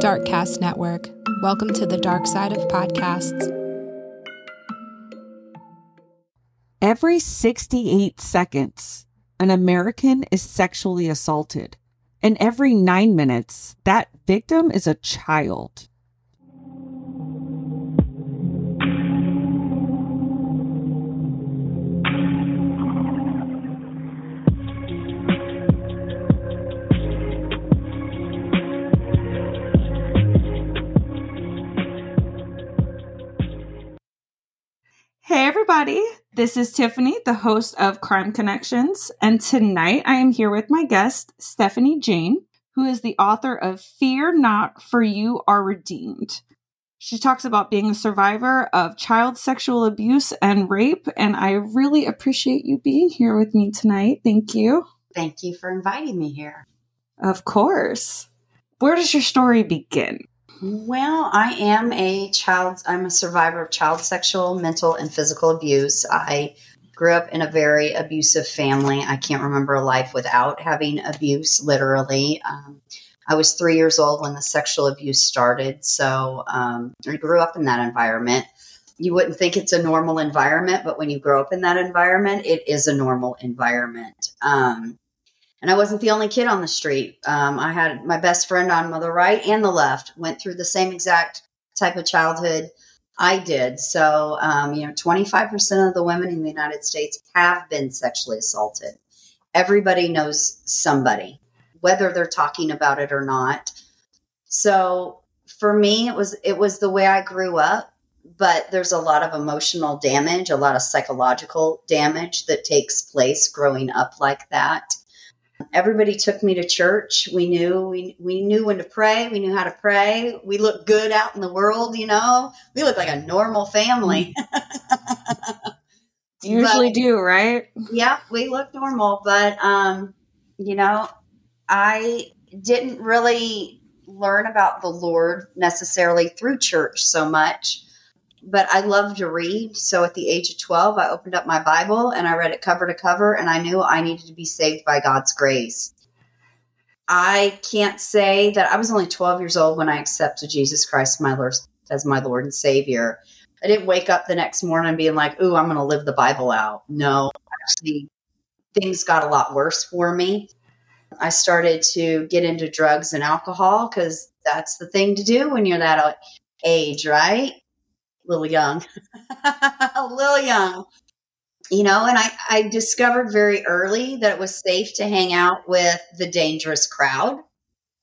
Darkcast Network. Welcome to the dark side of podcasts. Every 68 seconds, an American is sexually assaulted. And every nine minutes, that victim is a child. Everybody. This is Tiffany, the host of Crime Connections. And tonight I am here with my guest, Stefanie Jane, who is the author of Fear Not, For You Are Redeemed. She talks about being a survivor of child sexual abuse and rape. And I really appreciate you being here with me tonight. Thank you. Thank you for inviting me here. Of course. Where does your story begin? Well, I am a child, I'm a survivor of child sexual, mental, and physical abuse. I grew up in a very abusive family. I can't remember a life without having abuse, literally. Um, I was three years old when the sexual abuse started. So um, I grew up in that environment. You wouldn't think it's a normal environment, but when you grow up in that environment, it is a normal environment. Um, and I wasn't the only kid on the street. Um, I had my best friend on the right and the left went through the same exact type of childhood I did. So, um, you know, 25% of the women in the United States have been sexually assaulted. Everybody knows somebody, whether they're talking about it or not. So, for me, it was it was the way I grew up. But there's a lot of emotional damage, a lot of psychological damage that takes place growing up like that everybody took me to church. We knew we we knew when to pray. We knew how to pray. We looked good out in the world, you know. We looked like a normal family. Usually but, do, right? Yeah, we look normal, but um, you know, I didn't really learn about the Lord necessarily through church so much but I love to read. So at the age of 12, I opened up my Bible and I read it cover to cover, and I knew I needed to be saved by God's grace. I can't say that I was only 12 years old when I accepted Jesus Christ my Lord, as my Lord and Savior. I didn't wake up the next morning being like, ooh, I'm going to live the Bible out. No, actually, things got a lot worse for me. I started to get into drugs and alcohol because that's the thing to do when you're that uh, age, right? Little young, little young, you know, and I, I discovered very early that it was safe to hang out with the dangerous crowd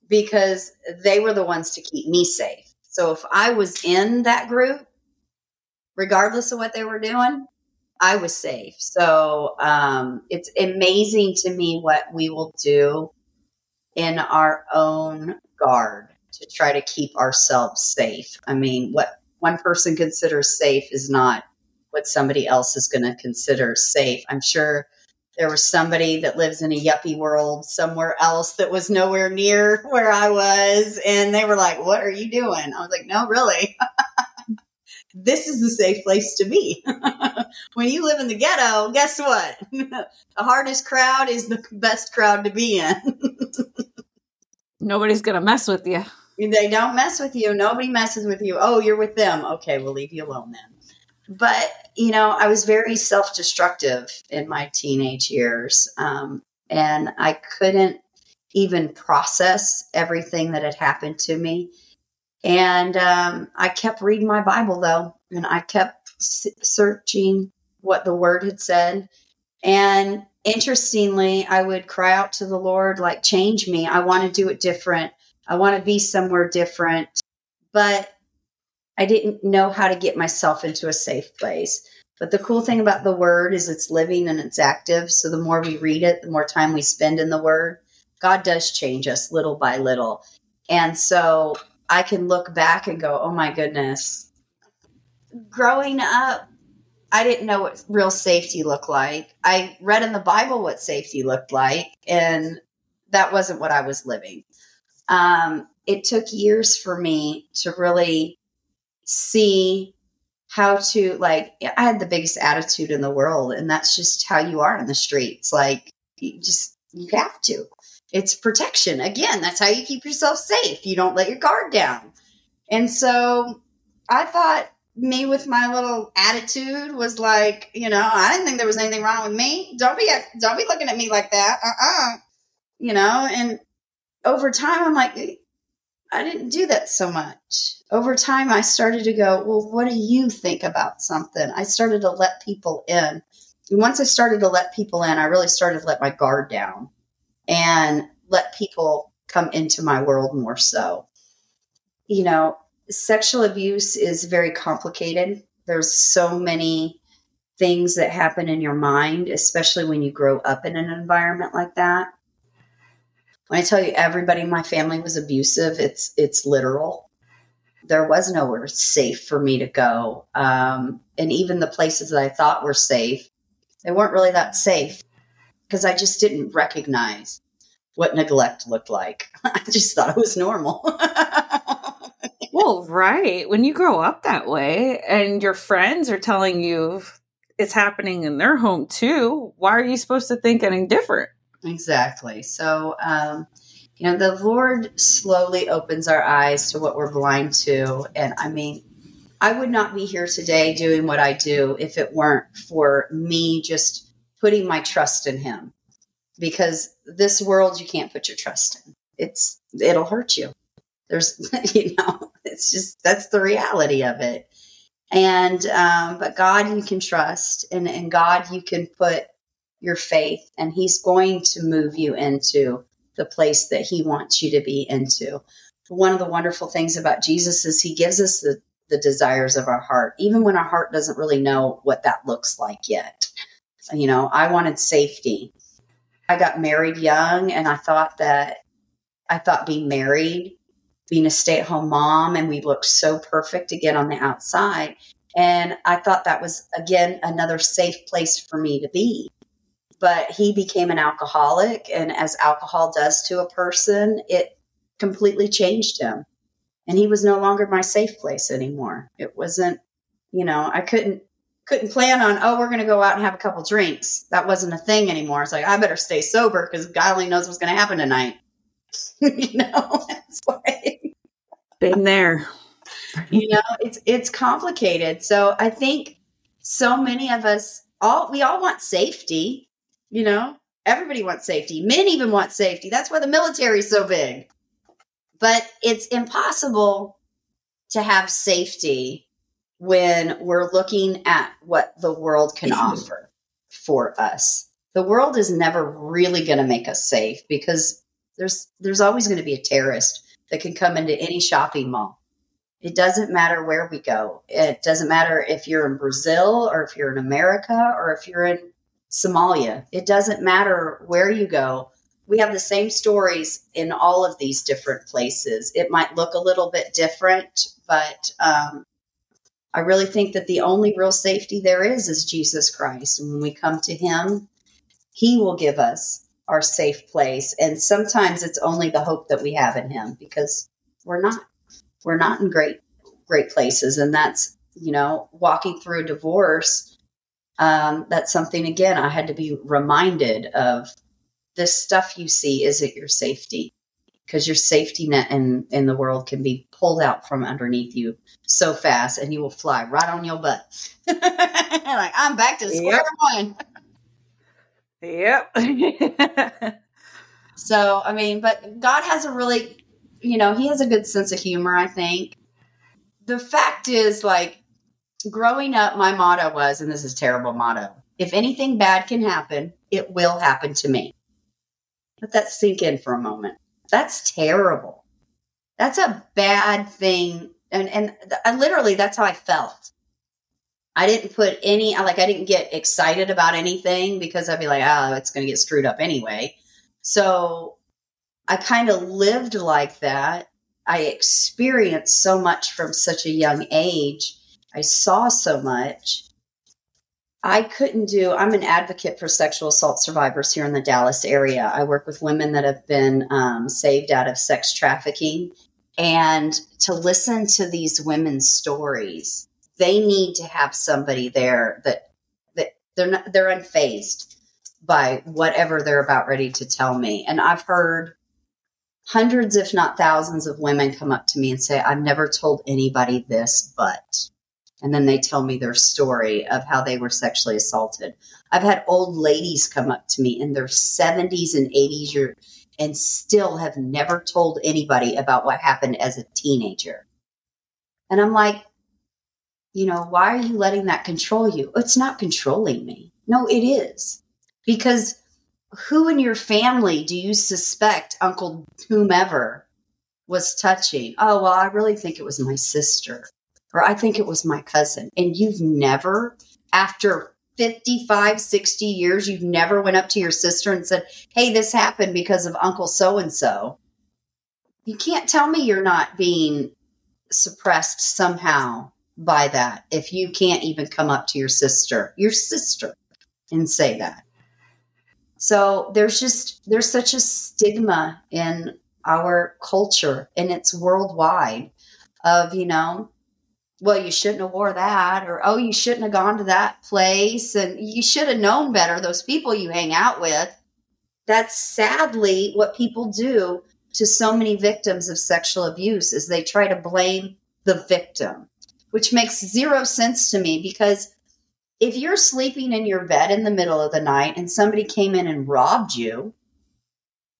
because they were the ones to keep me safe. So if I was in that group, regardless of what they were doing, I was safe. So um, it's amazing to me what we will do in our own guard to try to keep ourselves safe. I mean, what one person considers safe is not what somebody else is going to consider safe. I'm sure there was somebody that lives in a yuppie world somewhere else that was nowhere near where I was. And they were like, What are you doing? I was like, No, really. this is the safe place to be. when you live in the ghetto, guess what? the hardest crowd is the best crowd to be in. Nobody's going to mess with you. They don't mess with you. Nobody messes with you. Oh, you're with them. Okay, we'll leave you alone then. But, you know, I was very self destructive in my teenage years. Um, and I couldn't even process everything that had happened to me. And um, I kept reading my Bible, though, and I kept searching what the word had said. And interestingly, I would cry out to the Lord, like, change me. I want to do it different. I want to be somewhere different. But I didn't know how to get myself into a safe place. But the cool thing about the word is it's living and it's active. So the more we read it, the more time we spend in the word, God does change us little by little. And so I can look back and go, oh my goodness. Growing up, I didn't know what real safety looked like. I read in the Bible what safety looked like, and that wasn't what I was living um, it took years for me to really see how to like i had the biggest attitude in the world and that's just how you are in the streets like you just you have to It's protection. Again, that's how you keep yourself safe. You don't let your guard down. And so I thought me with my little attitude was like, you know, I didn't think there was anything wrong with me. Don't be don't be looking at me like that. Uh-uh. You know, and over time I'm like I didn't do that so much. Over time I started to go, well, what do you think about something? I started to let people in. And once I started to let people in, I really started to let my guard down and let people come into my world more so. You know, sexual abuse is very complicated. There's so many things that happen in your mind, especially when you grow up in an environment like that. When I tell you everybody in my family was abusive, it's it's literal. There was nowhere safe for me to go, um, and even the places that I thought were safe, they weren't really that safe because I just didn't recognize what neglect looked like. I just thought it was normal. well, right. When you grow up that way and your friends are telling you it's happening in their home too, why are you supposed to think anything different? Exactly. So, um, you know, the Lord slowly opens our eyes to what we're blind to. And I mean, I would not be here today doing what I do if it weren't for me just putting my trust in Him. Because this world, you can't put your trust in. It's it'll hurt you. There's, you know, it's just that's the reality of it. And um, but God, you can trust, and and God, you can put your faith, and He's going to move you into the place that He wants you to be into. One of the wonderful things about Jesus is He gives us the the desires of our heart, even when our heart doesn't really know what that looks like yet. You know, I wanted safety. I got married young, and I thought that I thought being married being a stay at home mom and we looked so perfect again on the outside. And I thought that was, again, another safe place for me to be. But he became an alcoholic. And as alcohol does to a person, it completely changed him. And he was no longer my safe place anymore. It wasn't, you know, I couldn't couldn't plan on, oh, we're going to go out and have a couple drinks. That wasn't a thing anymore. It's like, I better stay sober because God only knows what's going to happen tonight. you know, that's why. Been there. you know, it's it's complicated. So I think so many of us all we all want safety. You know, everybody wants safety. Men even want safety. That's why the military is so big. But it's impossible to have safety when we're looking at what the world can mm-hmm. offer for us. The world is never really going to make us safe because there's there's always going to be a terrorist that can come into any shopping mall. It doesn't matter where we go. It doesn't matter if you're in Brazil or if you're in America or if you're in Somalia. It doesn't matter where you go. We have the same stories in all of these different places. It might look a little bit different, but um, I really think that the only real safety there is is Jesus Christ. And when we come to Him, He will give us our safe place. And sometimes it's only the hope that we have in him because we're not we're not in great great places. And that's, you know, walking through a divorce, um, that's something again I had to be reminded of this stuff you see isn't your safety because your safety net in, in the world can be pulled out from underneath you so fast and you will fly right on your butt. like, I'm back to square yep. one. Yep. so, I mean, but God has a really, you know, He has a good sense of humor, I think. The fact is, like, growing up, my motto was, and this is terrible motto if anything bad can happen, it will happen to me. Let that sink in for a moment. That's terrible. That's a bad thing. And, and I, literally, that's how I felt. I didn't put any like I didn't get excited about anything because I'd be like, oh, it's going to get screwed up anyway. So I kind of lived like that. I experienced so much from such a young age. I saw so much. I couldn't do, I'm an advocate for sexual assault survivors here in the Dallas area. I work with women that have been um, saved out of sex trafficking. And to listen to these women's stories they need to have somebody there that that they're not they're unfazed by whatever they're about ready to tell me. And I've heard hundreds, if not thousands, of women come up to me and say, I've never told anybody this, but. And then they tell me their story of how they were sexually assaulted. I've had old ladies come up to me in their 70s and 80s and still have never told anybody about what happened as a teenager. And I'm like, you know, why are you letting that control you? It's not controlling me. No, it is. Because who in your family do you suspect Uncle whomever was touching? Oh, well, I really think it was my sister, or I think it was my cousin. And you've never, after 55, 60 years, you've never went up to your sister and said, Hey, this happened because of Uncle so and so. You can't tell me you're not being suppressed somehow by that if you can't even come up to your sister, your sister, and say that. So there's just there's such a stigma in our culture and it's worldwide of, you know, well, you shouldn't have wore that or oh, you shouldn't have gone to that place and you should have known better those people you hang out with. That's sadly what people do to so many victims of sexual abuse is they try to blame the victim, which makes zero sense to me because if you're sleeping in your bed in the middle of the night and somebody came in and robbed you,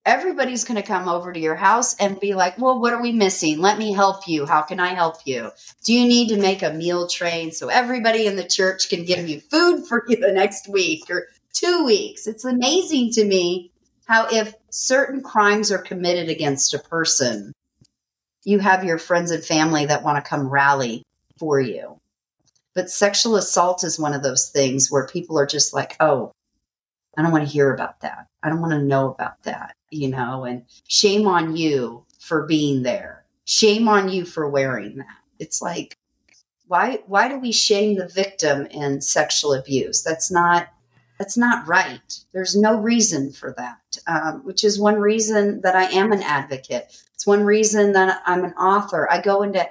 everybody's going to come over to your house and be like, Well, what are we missing? Let me help you. How can I help you? Do you need to make a meal train so everybody in the church can give you food for you the next week or two weeks? It's amazing to me how, if certain crimes are committed against a person, you have your friends and family that want to come rally for you. But sexual assault is one of those things where people are just like, oh, I don't want to hear about that. I don't want to know about that, you know, and shame on you for being there. Shame on you for wearing that. It's like, why why do we shame the victim in sexual abuse? That's not that's not right. There's no reason for that, um, which is one reason that I am an advocate. It's one reason that I'm an author. I go into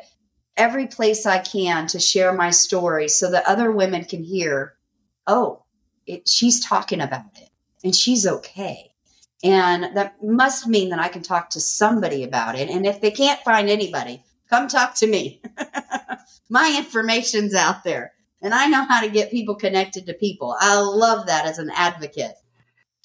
every place I can to share my story so that other women can hear, oh, it, she's talking about it and she's okay. And that must mean that I can talk to somebody about it. And if they can't find anybody, come talk to me. my information's out there and I know how to get people connected to people. I love that as an advocate.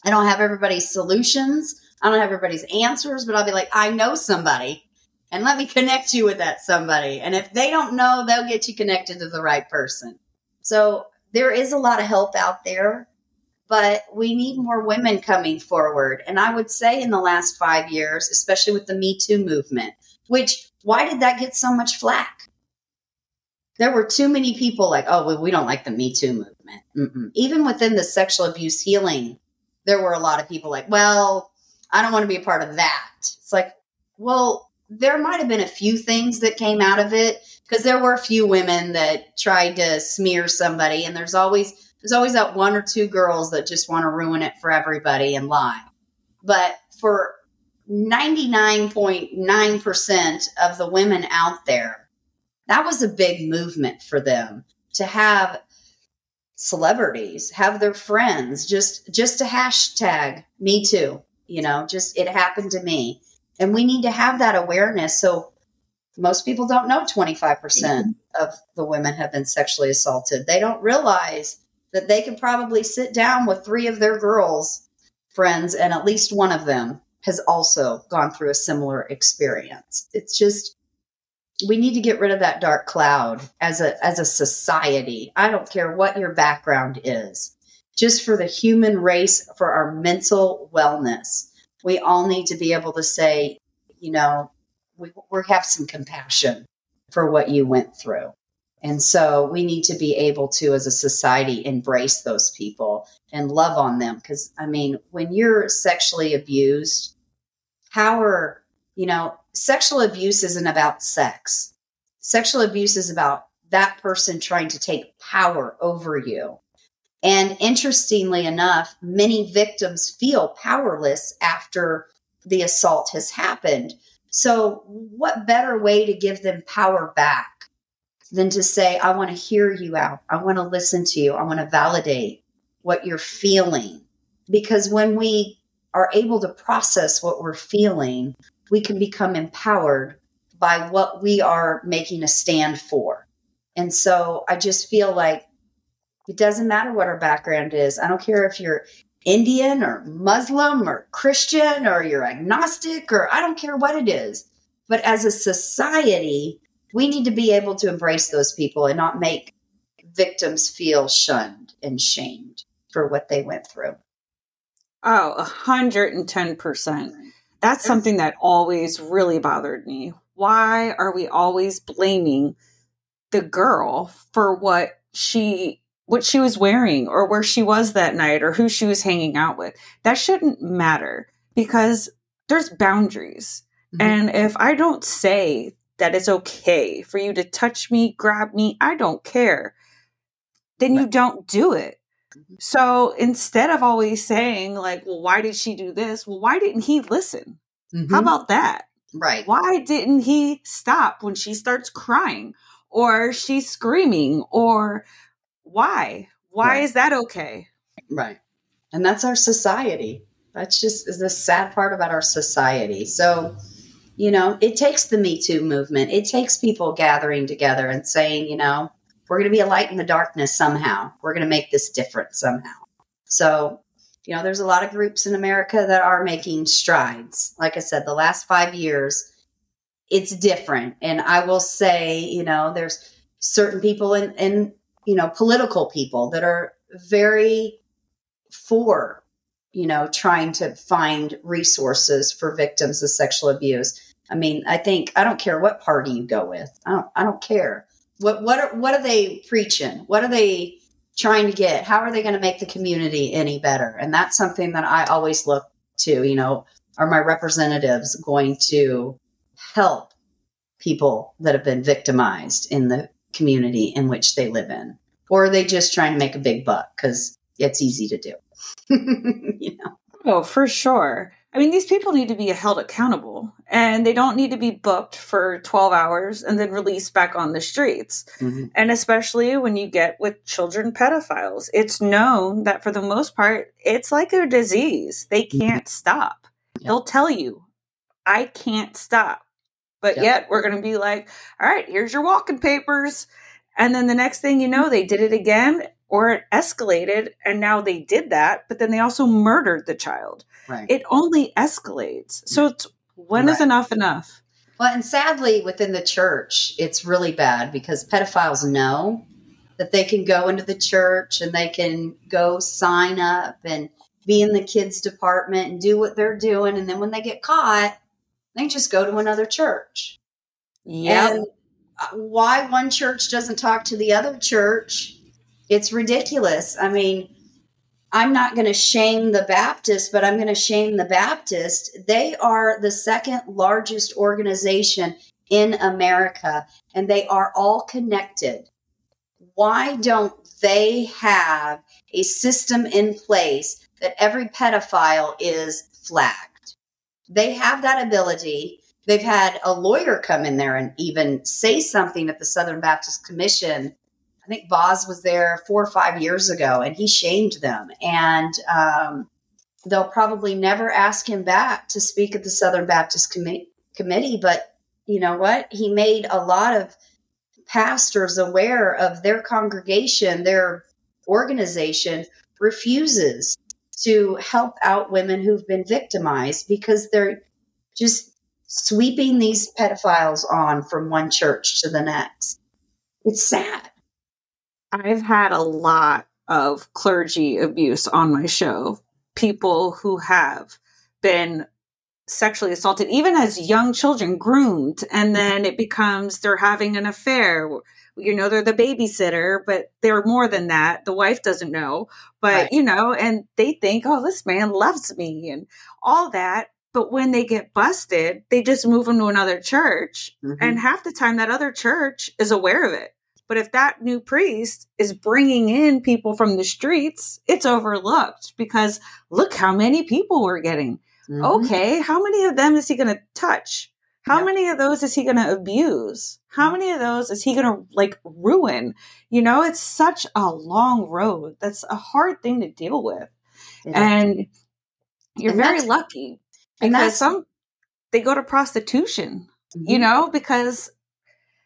I don't have everybody's solutions. I don't have everybody's answers, but I'll be like, I know somebody and let me connect you with that somebody. And if they don't know, they'll get you connected to the right person. So there is a lot of help out there, but we need more women coming forward. And I would say in the last five years, especially with the Me Too movement, which why did that get so much flack? There were too many people like, oh, well, we don't like the Me Too movement. Mm-mm. Even within the sexual abuse healing, there were a lot of people like, well, I don't want to be a part of that. It's like, well, there might have been a few things that came out of it because there were a few women that tried to smear somebody and there's always there's always that one or two girls that just want to ruin it for everybody and lie but for 99.9% of the women out there that was a big movement for them to have celebrities have their friends just just a hashtag me too you know just it happened to me and we need to have that awareness. So most people don't know 25% of the women have been sexually assaulted. They don't realize that they could probably sit down with three of their girls friends and at least one of them has also gone through a similar experience. It's just we need to get rid of that dark cloud as a as a society. I don't care what your background is. Just for the human race for our mental wellness we all need to be able to say, you know, we, we have some compassion for what you went through. And so we need to be able to, as a society, embrace those people and love on them. Because, I mean, when you're sexually abused, how are, you know, sexual abuse isn't about sex. Sexual abuse is about that person trying to take power over you. And interestingly enough, many victims feel powerless after the assault has happened. So, what better way to give them power back than to say, I want to hear you out. I want to listen to you. I want to validate what you're feeling. because when we are able to process what we're feeling, we can become empowered by what we are making a stand for. And so I just feel like it doesn't matter what our background is. I don't care if you're Indian or Muslim or Christian or you're agnostic or I don't care what it is. But as a society, we need to be able to embrace those people and not make victims feel shunned and shamed for what they went through. Oh, 110%. That's something that always really bothered me. Why are we always blaming the girl for what she what she was wearing or where she was that night or who she was hanging out with? That shouldn't matter because there's boundaries. Mm-hmm. And if I don't say that it's okay for you to touch me, grab me, I don't care, then you don't do it. Mm-hmm. So instead of always saying, like, well, why did she do this? Well, why didn't he listen? Mm-hmm. How about that? Right. Why didn't he stop when she starts crying or she's screaming or why? Why right. is that okay? Right. And that's our society. That's just is the sad part about our society. So, you know, it takes the Me Too movement. It takes people gathering together and saying, you know, we're going to be a light in the darkness somehow. We're going to make this different somehow. So, you know, there's a lot of groups in America that are making strides. Like I said, the last five years, it's different. And I will say, you know, there's certain people in, in you know, political people that are very for, you know, trying to find resources for victims of sexual abuse. I mean, I think I don't care what party you go with. I don't I don't care. What what are what are they preaching? What are they trying to get? How are they going to make the community any better? And that's something that I always look to, you know, are my representatives going to help people that have been victimized in the community in which they live in? Or are they just trying to make a big buck because it's easy to do? you know? Oh, for sure. I mean, these people need to be held accountable and they don't need to be booked for 12 hours and then released back on the streets. Mm-hmm. And especially when you get with children pedophiles, it's known that for the most part, it's like a disease. They mm-hmm. can't stop. Yep. They'll tell you, I can't stop. But yet we're going to be like, all right, here's your walking papers. And then the next thing you know, they did it again or it escalated and now they did that, but then they also murdered the child. Right. It only escalates. So it's when right. is enough enough? Well, and sadly, within the church, it's really bad because pedophiles know that they can go into the church and they can go sign up and be in the kids' department and do what they're doing. And then when they get caught, they just go to another church. Yeah. Uh, why one church doesn't talk to the other church, it's ridiculous. I mean, I'm not going to shame the Baptist, but I'm going to shame the Baptist. They are the second largest organization in America, and they are all connected. Why don't they have a system in place that every pedophile is flagged? They have that ability. They've had a lawyer come in there and even say something at the Southern Baptist Commission. I think Boz was there four or five years ago and he shamed them. And um, they'll probably never ask him back to speak at the Southern Baptist Com- Committee. But you know what? He made a lot of pastors aware of their congregation, their organization refuses to help out women who've been victimized because they're just sweeping these pedophiles on from one church to the next. It's sad. I've had a lot of clergy abuse on my show. People who have been sexually assaulted, even as young children, groomed, and then it becomes they're having an affair. You know, they're the babysitter, but they're more than that. The wife doesn't know, but right. you know, and they think, oh, this man loves me and all that. But when they get busted, they just move them to another church. Mm-hmm. And half the time, that other church is aware of it. But if that new priest is bringing in people from the streets, it's overlooked because look how many people we're getting. Mm-hmm. Okay, how many of them is he going to touch? How many of those is he going to abuse? How mm-hmm. many of those is he going to like ruin? You know, it's such a long road. That's a hard thing to deal with. And you're And very lucky because some they go to prostitution, you Mhm. know, because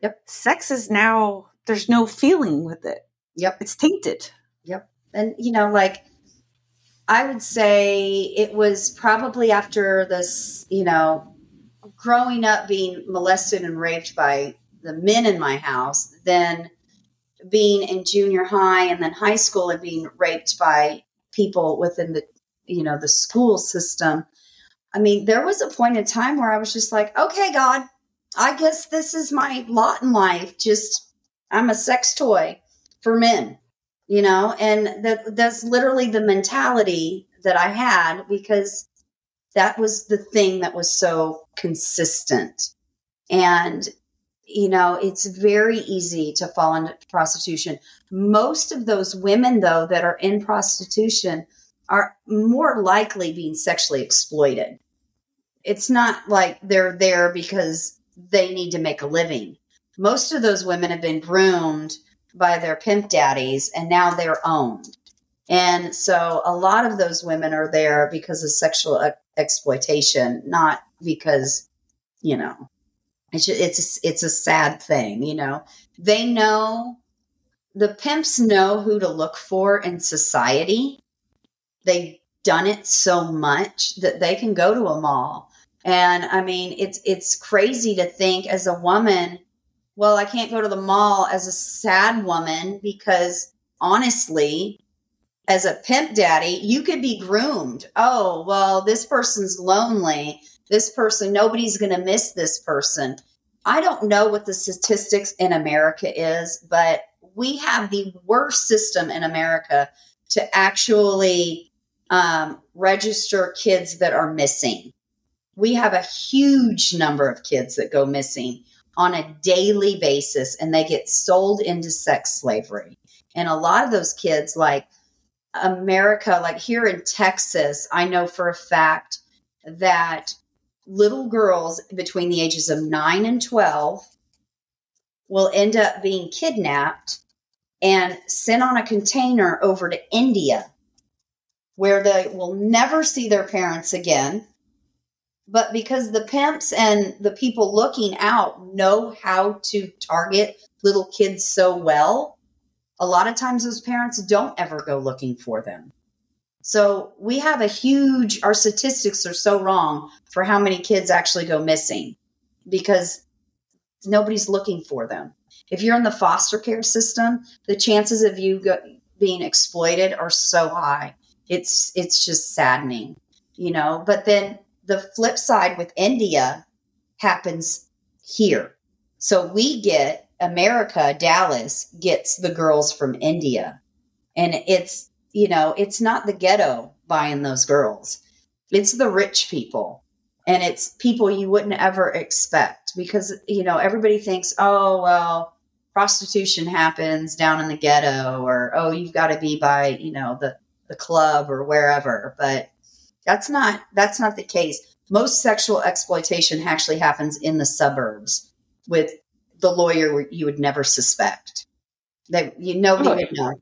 Yep. sex is now there's no feeling with it. Yep. It's tainted. Yep. And you know like i would say it was probably after this you know growing up being molested and raped by the men in my house then being in junior high and then high school and being raped by people within the you know the school system i mean there was a point in time where i was just like okay god i guess this is my lot in life just i'm a sex toy for men you know? And that that's literally the mentality that i had because that was the thing that was so consistent. And you know it's very easy to fall into prostitution. Most of those women though that are in prostitution are more likely being sexually exploited. It's not like they're there because they need to make a living most of those women have been groomed by their pimp daddies and now they're owned. And so a lot of those women are there because of sexual ex- exploitation, not because, you know, it's just, it's a, it's a sad thing, you know. They know the pimps know who to look for in society. They've done it so much that they can go to a mall. And I mean, it's it's crazy to think as a woman well, I can't go to the mall as a sad woman because honestly, as a pimp daddy, you could be groomed. Oh, well, this person's lonely. This person, nobody's going to miss this person. I don't know what the statistics in America is, but we have the worst system in America to actually um, register kids that are missing. We have a huge number of kids that go missing on a daily basis and they get sold into sex slavery. And a lot of those kids, like America, like here in Texas, I know for a fact that little girls between the ages of 9 and 12 will end up being kidnapped and sent on a container over to India where they will never see their parents again but because the pimps and the people looking out know how to target little kids so well, a lot of times those parents don't ever go looking for them. So we have a huge, our statistics are so wrong for how many kids actually go missing because nobody's looking for them. If you're in the foster care system, the chances of you go, being exploited are so high. It's it's just saddening, you know. But then the flip side with India happens here. So we get America, Dallas gets the girls from India. And it's, you know, it's not the ghetto buying those girls. It's the rich people. And it's people you wouldn't ever expect because, you know, everybody thinks, oh, well, prostitution happens down in the ghetto or, oh, you've got to be by, you know, the, the club or wherever. But that's not that's not the case. Most sexual exploitation actually happens in the suburbs with the lawyer you would never suspect. That you nobody Oh, would know.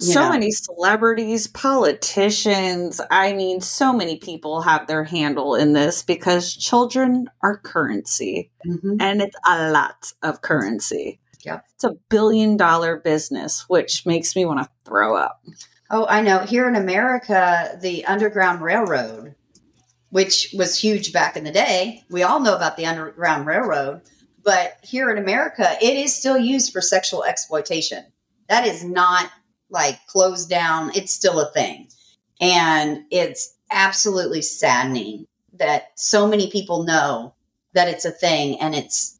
You so know. many celebrities, politicians. I mean, so many people have their handle in this because children are currency Mhm. and it's a lot of currency. Yep. It's a billion dollar business, which makes me want to throw up. Oh, I know. Here in America, the Underground Railroad, which was huge back in the day, we all know about the Underground Railroad, but here in America, it is still used for sexual exploitation. That is not like closed down, it's still a thing. And it's absolutely saddening that so many people know that it's a thing and it's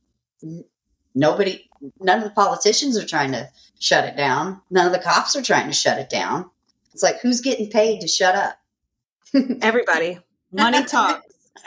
nobody, none of the politicians are trying to shut it down. None of the cops are trying to shut it down. It's like, who's getting paid to shut up? Everybody, money talks.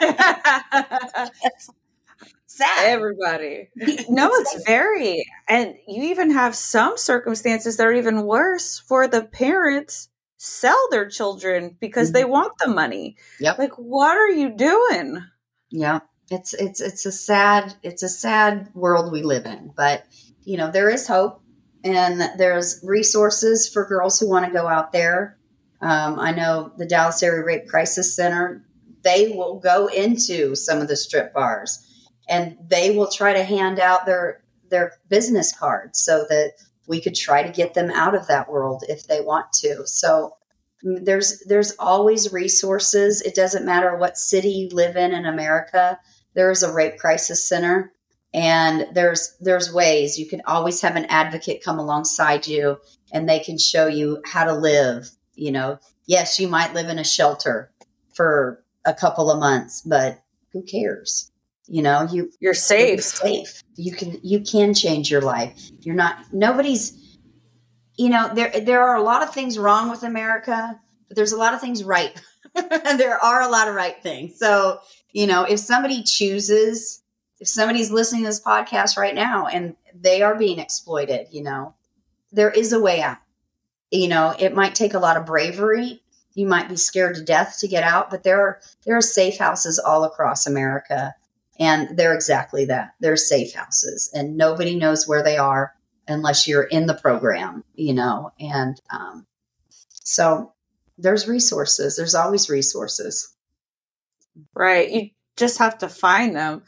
Sad. Everybody. No, it's very. And you even have some circumstances that are even worse for the parents sell their children because they mm-hmm. want the money. Yep. Like, what are you doing? Yeah. It's it's it's a sad it's a sad world we live in, but you know, there is hope and there's resources for girls who want to go out there Um, I know the Dallas Area Rape Crisis Center, they will go into some of the strip bars and they will try to hand out their their business cards so that we could try to get them out of that world if they want to. So mm, there's there's always resources. It doesn't matter what city you live in in America. There is a rape crisis center and there's there's ways you can always have an advocate come alongside you and they can show you how to live, you know. Yes, you might live in a shelter for a couple of months, but who cares? You know, you you're safe. safe. You can you can change your life. You're not nobody's you know, there there are a lot of things wrong with America, but there's a lot of things right. And there are a lot of right things. So, you know, if somebody chooses if somebody's listening to this podcast right now and they are being exploited, you know, there is a way out. You know, it might take a lot of bravery. You might be scared to death to get out, but there are there are safe houses all across America and they're exactly that. They're safe houses, and nobody knows where they are unless you're in the program, you know. And um, so there's resources. There's always resources. Right. You just have to find them.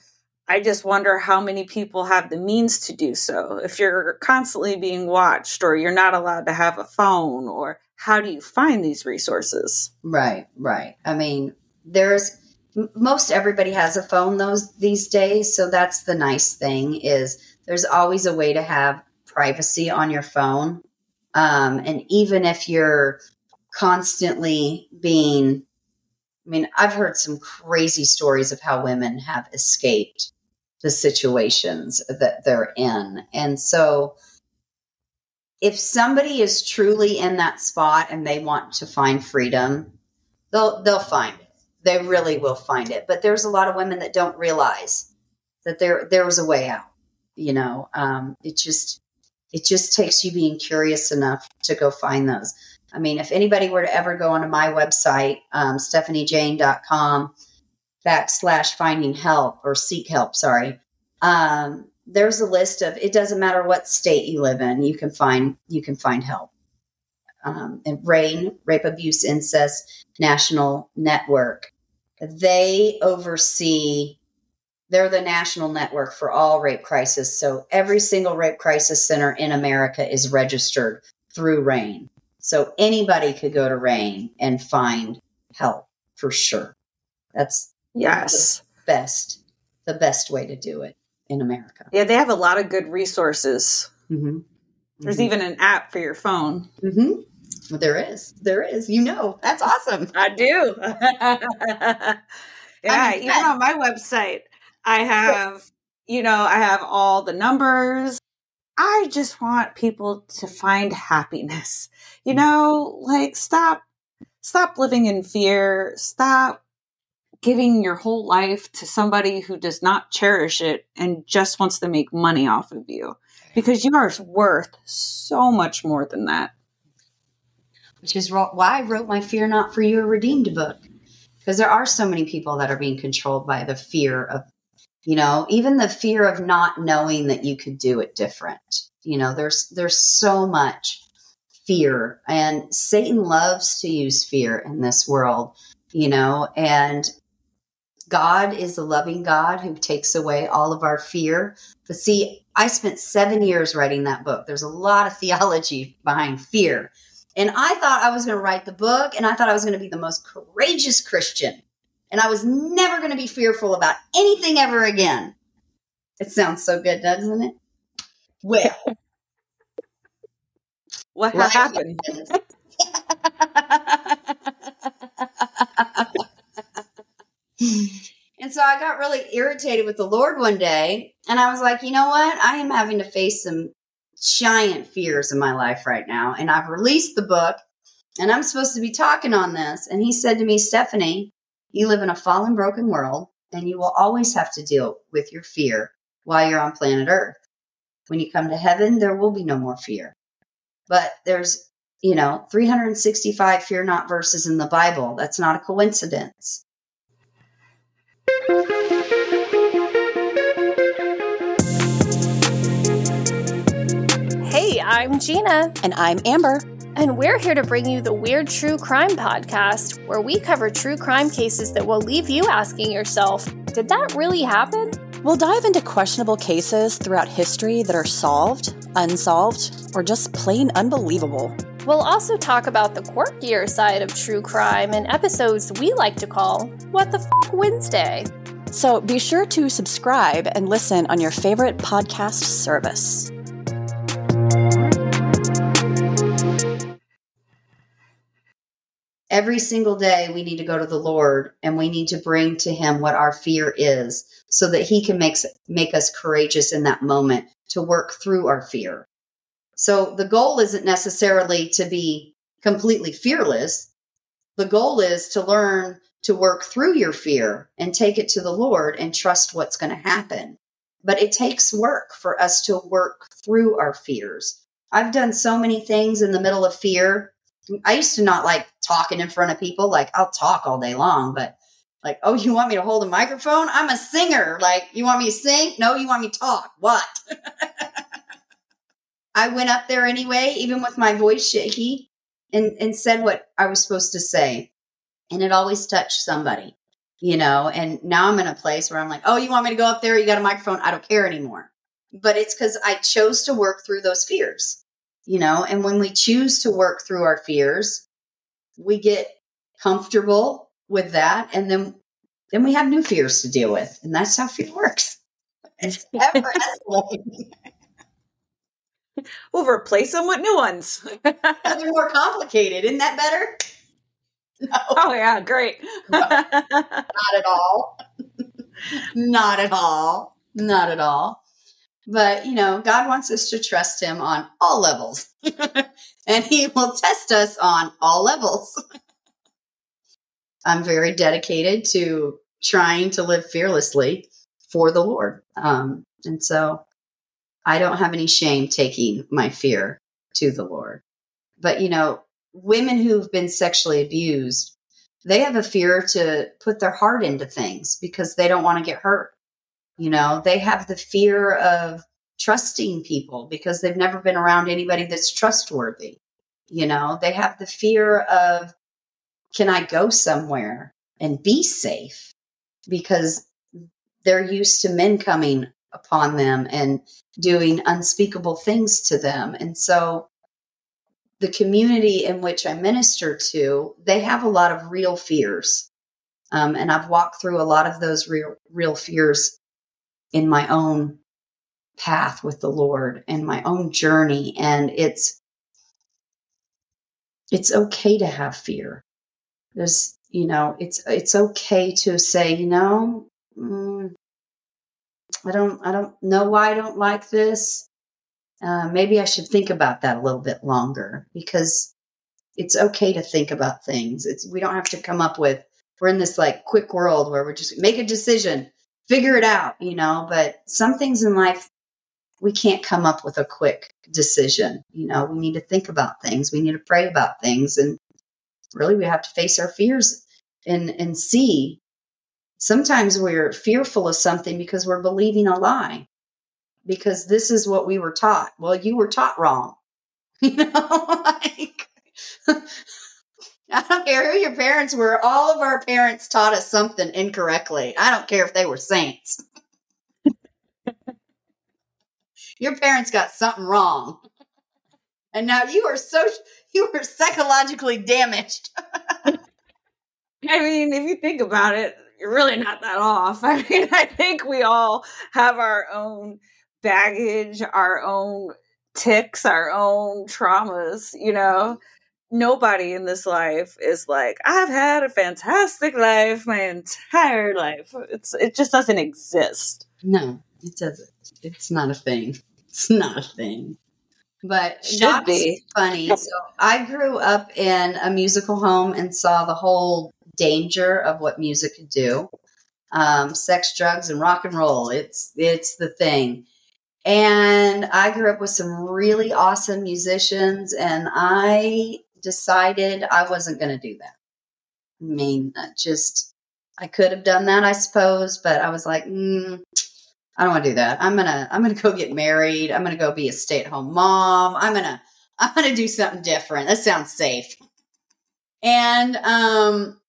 I just wonder how many people have the means to do so. If you're constantly being watched or you're not allowed to have a phone, or how do you find these resources? Right, right. I mean, there's most everybody has a phone those these days so that's the nice thing is there's always a way to have privacy on your phone um, and even if you're constantly being i mean i've heard some crazy stories of how women have escaped the situations that they're in and so if somebody is truly in that spot and they want to find freedom they'll they'll find it they really will find it. But there's a lot of women that don't realize that there there was a way out. You know, um, it just it just takes you being curious enough to go find those. I mean, if anybody were to ever go onto my website, um, stefaniejane.com backslash finding help or seek help, sorry, um, there's a list of it doesn't matter what state you live in, you can find you can find help. Um, and RAINN, Rape Abuse Incest National Network. They oversee, they're the national network for all rape crisis. So every single rape crisis center in America is registered through RAINN. So anybody could go to RAINN and find help for sure. That's yes, the best, the best way to do it in America. Yeah, they have a lot of good resources. Mm-hmm. There's mm-hmm. even an app for your phone. Mm-hmm. There is. There is. You know, that's awesome. I do. yeah, I mean, even on my website, I have, you know, I have all the numbers. I just want people to find happiness. You know, like stop stop living in fear. Stop giving your whole life to somebody who does not cherish it and just wants to make money off of you because you are worth so much more than that which is why I wrote my Fear Not For You A Redeemed book. Because there are so many people that are being controlled by the fear of, you know, even the fear of not knowing that you could do it different. You know, there's there's so much fear and Satan loves to use fear in this world, you know, and God is a loving God who takes away all of our fear. But see, I spent seven years writing that book. There's a lot of theology behind fear. And I thought I was going to write the book and I thought I was going to be the most courageous Christian. And I was never going to be fearful about anything ever again. It sounds so good, doesn't it? Well, what happened? and so I got really irritated with the Lord one day. And I was like, you know what? I am having to face some giant fears in my life right now. And I've released the book and I'm supposed to be talking on this. And he said to me, Stefanie, you live in a fallen, broken world and you will always have to deal with your fear while you're on planet Earth. When you come to heaven, there will be no more fear. But there's, you know, 365 fear not verses in the Bible. That's not a coincidence. I'm Gina. And I'm Amber. And we're here to bring you the Weird True Crime Podcast, where we cover true crime cases that will leave you asking yourself, did that really happen? We'll dive into questionable cases throughout history that are solved, unsolved, or just plain unbelievable. We'll also talk about the quirkier side of true crime in episodes we like to call What the F Wednesday. So be sure to subscribe and listen on your favorite podcast service. Every single day, we need to go to the Lord and we need to bring to Him what our fear is so that He can make, make us courageous in that moment to work through our fear. So the goal isn't necessarily to be completely fearless. The goal is to learn to work through your fear and take it to the Lord and trust what's going to happen. But it takes work for us to work through our fears. I've done so many things in the middle of fear. I used to not like talking in front of people. Like I'll talk all day long, but like, oh, you want me to hold a microphone? I'm a singer. Like, you want me to sing? No, you want me to talk. What? I went up there anyway, even with my voice shaky, and, and said what I was supposed to say. And it always touched somebody, you know. And now I'm in a place where I'm like, oh, you want me to go up there? You got a microphone? I don't care anymore. But it's because I chose to work through those fears, you know. And when we choose to work through our fears, we get comfortable with that. And then then we have new fears to deal with. And that's how fear works. It's ever escalating. we'll replace them with new ones. They're more complicated. Isn't that better? No. Oh yeah, great. no, not at all. not at all. Not at all. But you know, God wants us to trust him on all levels. and he will test us on all levels. I'm very dedicated to trying to live fearlessly for the Lord. Um, and so I don't have any shame taking my fear to the Lord. But, you know, women who've been sexually abused, they have a fear to put their heart into things because they don't want to get hurt. You know, they have the fear of trusting people because they've never been around anybody that's trustworthy. You know, they have the fear of, can I go somewhere and be safe? Because they're used to men coming upon them and doing unspeakable things to them. And so the community in which I minister to, they have a lot of real fears. Um, and I've walked through a lot of those real, real fears in my own path with the Lord and my own journey. And it's, it's okay to have fear. There's, you know, it's, it's okay to say, you know, mm, I don't I don't know why I don't like this. Uh, maybe I should think about that a little bit longer because it's okay to think about things. It's we don't have to come up with. We're in this like quick world where we're just make a decision, figure it out, you know. But some things in life we can't come up with a quick decision. You know, we need to think about things. We need to pray about things, and really we have to face our fears and and see Sometimes we're fearful of something because we're believing a lie, because this is what we were taught. Well, you were taught wrong. You know, like, I don't care who your parents were. All of our parents taught us something incorrectly. I don't care if they were saints. your parents got something wrong. And now you are so you are psychologically damaged. I mean, if you think about it, you're really not that off. I mean, I think we all have our own baggage, our own ticks, our own traumas, you know. Mm-hmm. Nobody in this life is like, I've had a fantastic life my entire life. It's it just doesn't exist. No, it doesn't. It's not a thing. It's not a thing. But should be funny. So I grew up in a musical home and saw the whole danger of what music could do. Um, sex, drugs, and rock and roll. It's it's the thing. And I grew up with some really awesome musicians, and I decided I wasn't going to do that. I mean, just I could have done that, I suppose, but I was like, mm, I don't want to do that. I'm gonna I'm gonna go get married. I'm gonna go be a stay at home mom. I'm gonna I'm to do something different. That sounds safe. And um,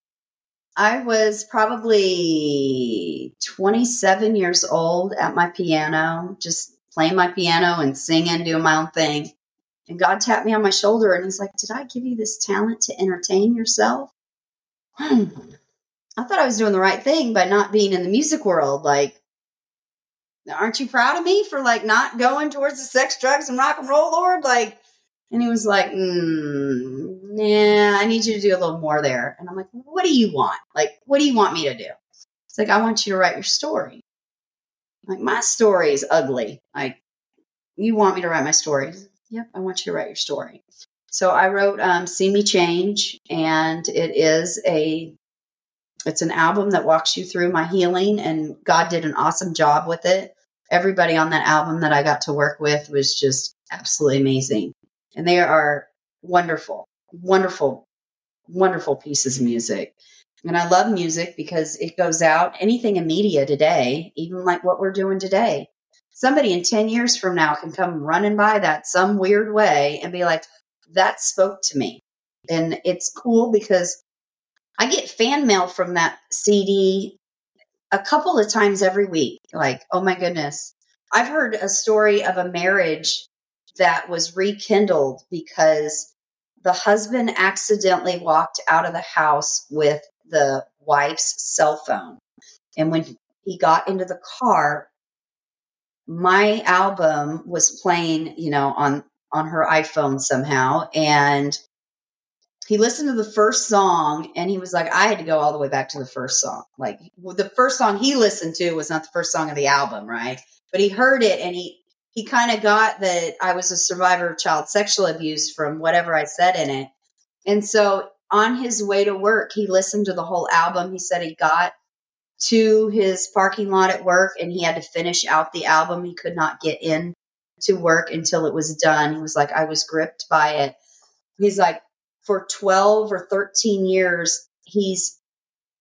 I was probably 27 years old at my piano, just playing my piano and singing, doing my own thing. And God tapped me on my shoulder and he's like, Did I give you this talent to entertain yourself? I thought I was doing the right thing by not being in the music world. Like, aren't you proud of me for like not going towards the sex, drugs, and rock and roll, Lord? Like, and he was like, mm, nah, I need you to do a little more there. And I'm like, what do you want? Like, what do you want me to do? It's like, I want you to write your story. Like, my story is ugly. Like, you want me to write my story? Yep, I want you to write your story. So I wrote um, "See Me Change," and it is a it's an album that walks you through my healing, and God did an awesome job with it. Everybody on that album that I got to work with was just absolutely amazing, and they are wonderful, wonderful, wonderful pieces of music. And I love music because it goes out anything in media today, even like what we're doing today. Somebody in 10 years from now can come running by that some weird way and be like, that spoke to me. And it's cool because I get fan mail from that CD a couple of times every week. Like, oh my goodness. I've heard a story of a marriage that was rekindled because the husband accidentally walked out of the house with the wife's cell phone. And when he got into the car, my album was playing, you know, on on her iPhone somehow and he listened to the first song and he was like, I had to go all the way back to the first song. Like the first song he listened to was not the first song of the album, right? But he heard it and he he kind of got that I was a survivor of child sexual abuse from whatever I said in it. And so on his way to work, he listened to the whole album. He said he got to his parking lot at work and he had to finish out the album. He could not get in to work until it was done. He was like, I was gripped by it. He's like, for 12 or 13 years, he's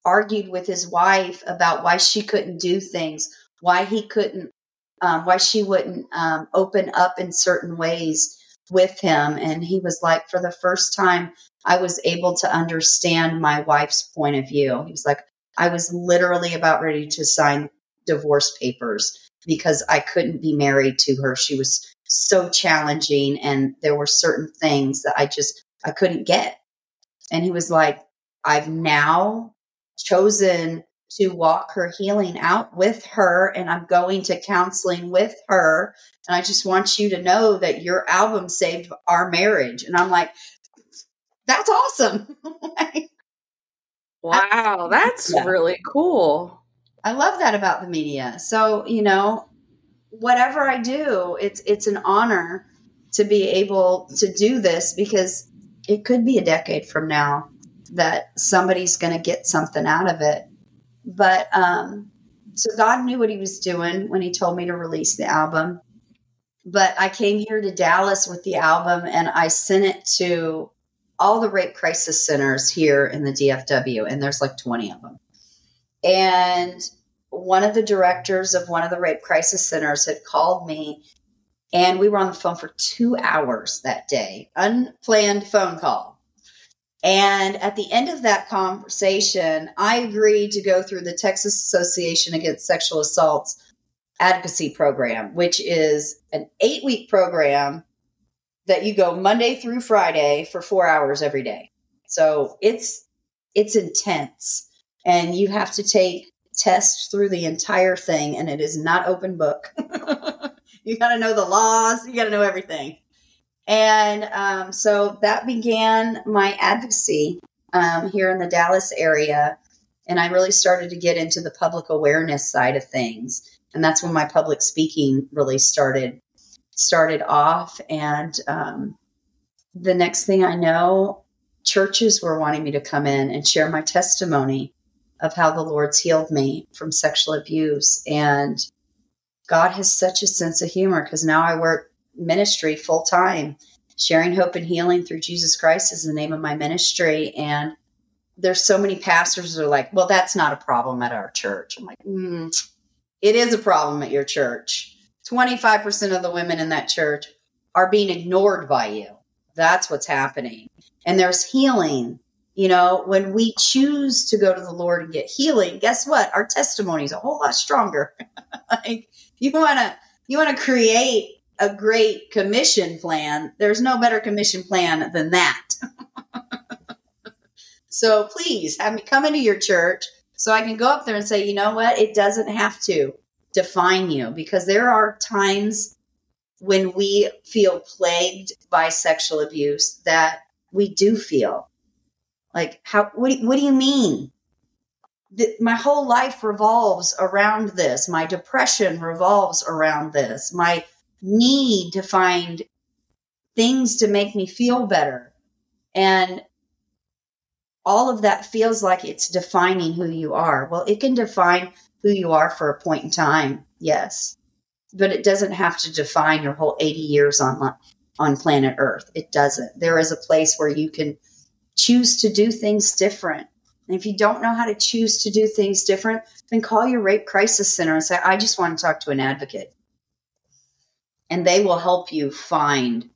argued with his wife about why she couldn't do things, why he couldn't, um, why she wouldn't um, open up in certain ways with him. And he was like, for the first time, I was able to understand my wife's point of view. He was like, I was literally about ready to sign divorce papers because I couldn't be married to her. She was so challenging and there were certain things that I just I couldn't get. And he was like, I've now chosen to walk her healing out with her and I'm going to counseling with her. And I just want you to know that your album saved our marriage. And I'm like, that's awesome. wow, that's yeah. really cool. I love that about the media. So, you know, whatever I do, it's it's an honor to be able to do this because it could be a decade from now that somebody's going to get something out of it. But um, so God knew what He was doing when He told me to release the album. But I came here to Dallas with the album and I sent it to all the rape crisis centers here in the DFW, and there's like 20 of them. And one of the directors of one of the rape crisis centers had called me and we were on the phone for two hours that day, unplanned phone call. And at the end of that conversation, I agreed to go through the Texas Association Against Sexual Assaults advocacy program, which is an eight week program that you go Monday through Friday for four hours every day. So it's it's intense. And you have to take tests through the entire thing, and it is not open book. you got to know the laws, you got to know everything. And um, so that began my advocacy um, here in the Dallas area. And I really started to get into the public awareness side of things. And that's when my public speaking really started started off. And um, the next thing I know, churches were wanting me to come in and share my testimony of how the Lord's healed me from sexual abuse. And God has such a sense of humor because now I work ministry full time. Sharing hope and healing through Jesus Christ is the name of my ministry. And there's so many pastors are like, well, that's not a problem at our church. I'm like, mm, it is a problem at your church. 25% of the women in that church are being ignored by you. That's what's happening. And there's healing. You know, when we choose to go to the Lord and get healing, guess what? Our testimony is a whole lot stronger. like you want to you want to create a great commission plan. There's no better commission plan than that. so please have me come into your church so I can go up there and say, you know what? It doesn't have to define you because there are times when we feel plagued by sexual abuse that we do feel like how what, what do you mean my whole life revolves around this my depression revolves around this my need to find things to make me feel better. And all of that feels like it's defining who you are. Well it can define who you are for a point in time yes. But it doesn't have to define your whole 80 years on on planet earth. It doesn't. There is a place where you can choose to do things different. And if you don't know how to choose to do things different then call your rape crisis center and say i just want to talk to an advocate and they will help you find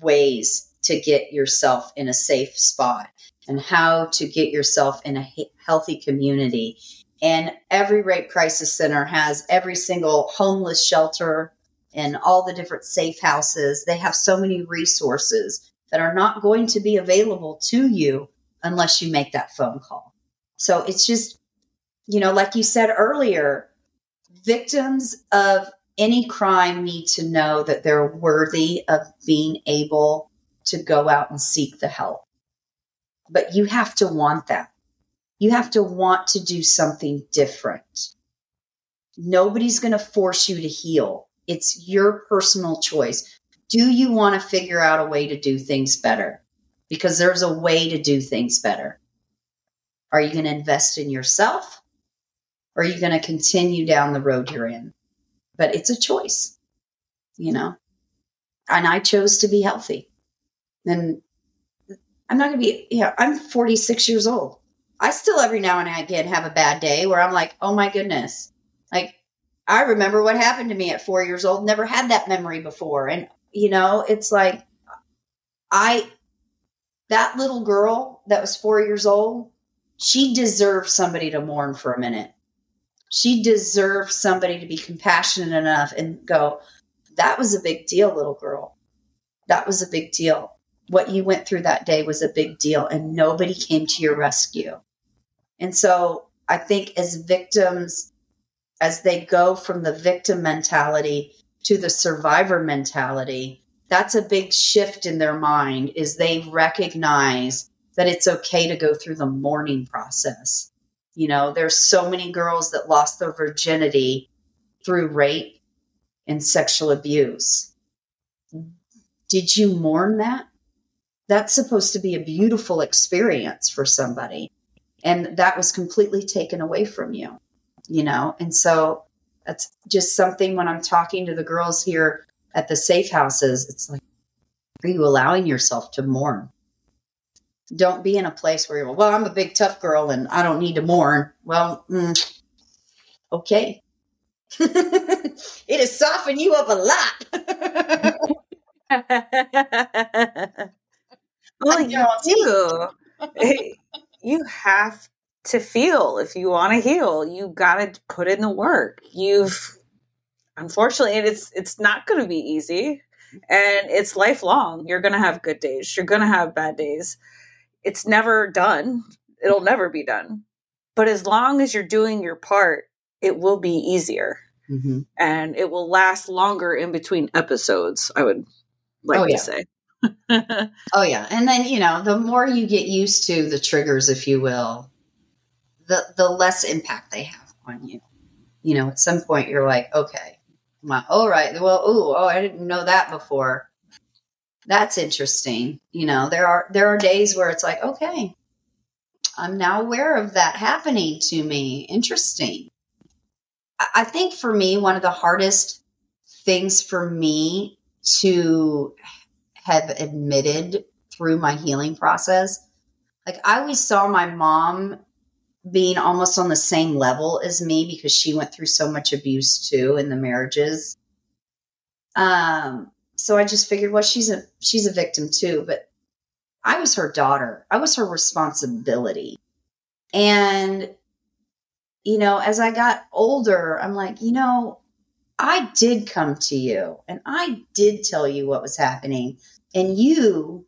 ways to get yourself in a safe spot and how to get yourself in a healthy community and every rape crisis center has every single homeless shelter and all the different safe houses. They have so many resources that are not going to be available to you unless you make that phone call. So it's just, you know, like you said earlier, victims of any crime need to know that they're worthy of being able to go out and seek the help. But you have to want that. You have to want to do something different. Nobody's going to force you to heal. It's your personal choice. Do you want to figure out a way to do things better? Because there's a way to do things better. Are you going to invest in yourself? Or are you going to continue down the road you're in? But it's a choice, you know? And I chose to be healthy. And I'm not going to be, yeah, I'm 46 years old. I still every now and again have a bad day where I'm like, oh my goodness. Like, I remember what happened to me at four years old, never had that memory before. And, you know, it's like, I, that little girl that was four years old, she deserves somebody to mourn for a minute. She deserves somebody to be compassionate enough and go, that was a big deal, little girl. That was a big deal what you went through that day was a big deal and nobody came to your rescue. And so I think as victims, as they go from the victim mentality to the survivor mentality, that's a big shift in their mind is they recognize that it's okay to go through the mourning process. You know, there's so many girls that lost their virginity through rape and sexual abuse. Did you mourn that? that's supposed to be a beautiful experience for somebody. And that was completely taken away from you, you know? And so that's just something when I'm talking to the girls here at the safe houses, it's like, are you allowing yourself to mourn? Don't be in a place where you're, well, I'm a big tough girl and I don't need to mourn. Well, mm, okay. it has softened you up a lot. Well, you do. you have to feel if you want to heal. You got to put in the work. You've unfortunately it's it's not going to be easy and it's lifelong. You're going to have good days. You're going to have bad days. It's never done. It'll never be done. But as long as you're doing your part, it will be easier. Mm-hmm. And it will last longer in between episodes, I would like oh, yeah. to say. oh yeah, and then you know, the more you get used to the triggers, if you will, the the less impact they have on you. You know, at some point you're like, okay, my, all right, well, oh, oh, I didn't know that before. That's interesting. You know, there are there are days where it's like, okay, I'm now aware of that happening to me. Interesting. I think for me, one of the hardest things for me to have admitted through my healing process. Like I always saw my mom being almost on the same level as me because she went through so much abuse too in the marriages. Um, so I just figured, well, she's a she's a victim too, but I was her daughter. I was her responsibility. And you know, as I got older, I'm like, you know, I did come to you and I did tell you what was happening. And you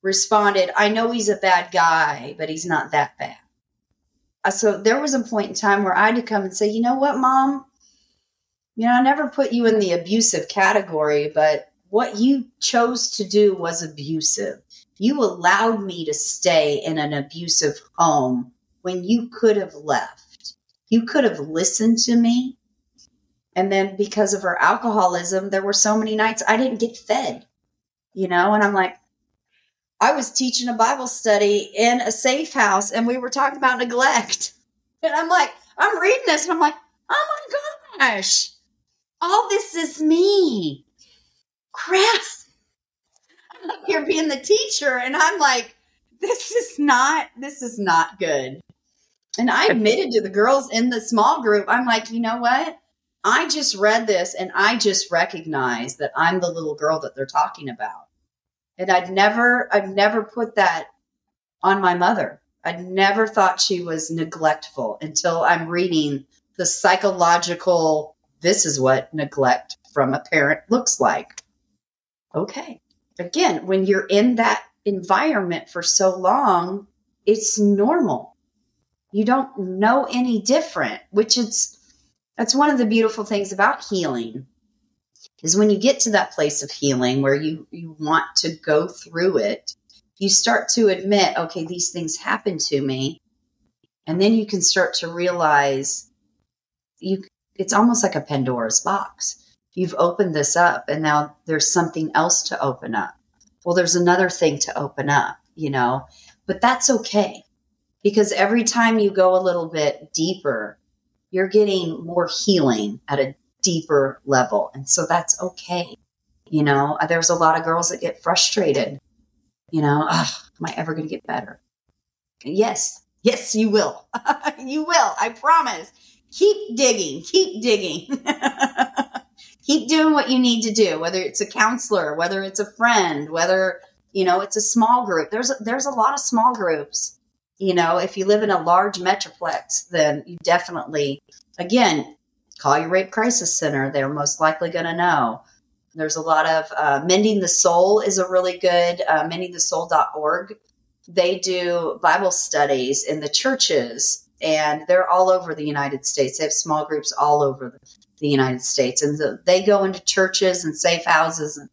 responded, I know he's a bad guy, but he's not that bad. Uh, so there was a point in time where I had to come and say, you know what, mom? You know, I never put you in the abusive category, but what you chose to do was abusive. You allowed me to stay in an abusive home when you could have left. You could have listened to me. And then because of her alcoholism, there were so many nights I didn't get fed, you know, and I'm like, I was teaching a Bible study in a safe house and we were talking about neglect. And I'm like, I'm reading this and I'm like, oh my gosh, all this is me. Crap. You're being the teacher. And I'm like, this is not, this is not good. And I admitted to the girls in the small group, I'm like, you know what? I just read this and I just recognize that I'm the little girl that they're talking about. And I'd never, I've never put that on my mother. I'd never thought she was neglectful until I'm reading the psychological, this is what neglect from a parent looks like. Okay. Again, when you're in that environment for so long, it's normal. You don't know any different, which is, that's one of the beautiful things about healing is when you get to that place of healing where you, you want to go through it, you start to admit, okay, these things happen to me. And then you can start to realize you it's almost like a Pandora's box. You've opened this up and now there's something else to open up. Well, there's another thing to open up, you know, but that's okay because every time you go a little bit deeper, you're getting more healing at a deeper level. And so that's okay. You know, uh, there's a lot of girls that get frustrated. You know, am I ever going to get better? Yes, yes, you will. you will. I promise. Keep digging, keep digging. keep doing what you need to do, whether it's a counselor, whether it's a friend, whether, you know, it's a small group. There's a, there's a lot of small groups. You know, if you live in a large metroplex, then you definitely, again, call your rape crisis center. They're most likely going to know. There's a lot of uh, Mending the Soul is a really good uh, mendingthesoul.org. They do Bible studies in the churches, and they're all over the United States. They have small groups all over the, United States, and the, they go into churches and safe houses and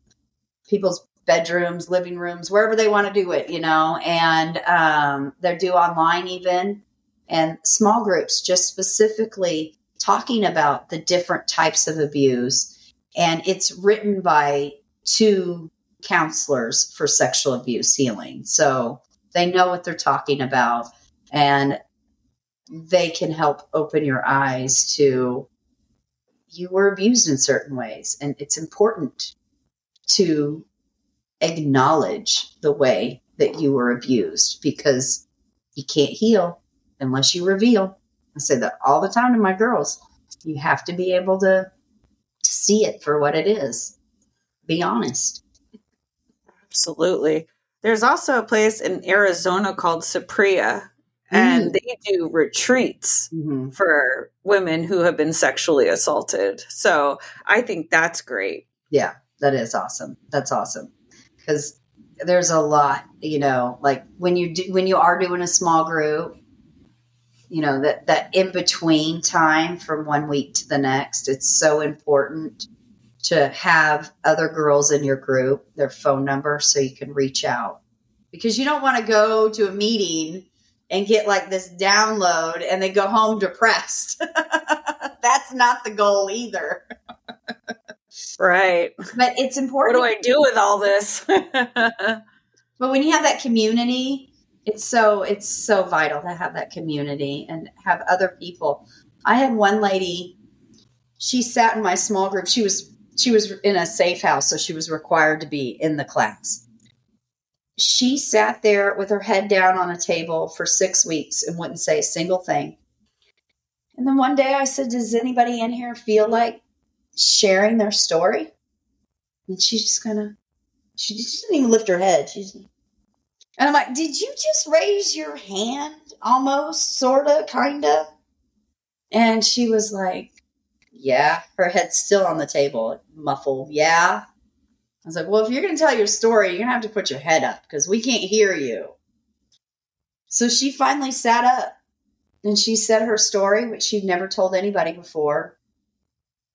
people's bedrooms, living rooms, wherever they want to do it, you know. And um, they do online even, and small groups just specifically talking about the different types of abuse. And it's written by two counselors for sexual abuse healing. So they know what they're talking about and they can help open your eyes to you were abused in certain ways. And it's important to acknowledge the way that you were abused because you can't heal unless you reveal. I say that all the time to my girls. You have to be able to, to see it for what it is. Be honest. Absolutely. There's also a place in Arizona called Cypria, and mm. they do retreats mm-hmm. for women who have been sexually assaulted. So I think that's great. Yeah, that is awesome. That's awesome because there's a lot, you know, like when you do when you are doing a small group, you know that that in between time from one week to the next it's so important to have other girls in your group their phone number so you can reach out because you don't want to go to a meeting and get like this download and they go home depressed. That's not the goal either. Right. But it's important what do i do with all this? But when you have that community it's so it's so vital to have that community and have other people. I had one lady she sat in my small group. She was she was in a safe house so she was required to be in the class she sat there with her head down on a table for six weeks and wouldn't say a single thing and then one day i said does anybody in here feel like sharing their story And she's just gonna, she just didn't even lift her head. She's, and I'm like, did you just raise your hand almost, sorta, kinda? And she was like, yeah, her head's still on the table, muffled. Yeah. I was like, well, if you're going to tell your story, you're going to have to put your head up because we can't hear you. So she finally sat up and she said her story, which she'd never told anybody before.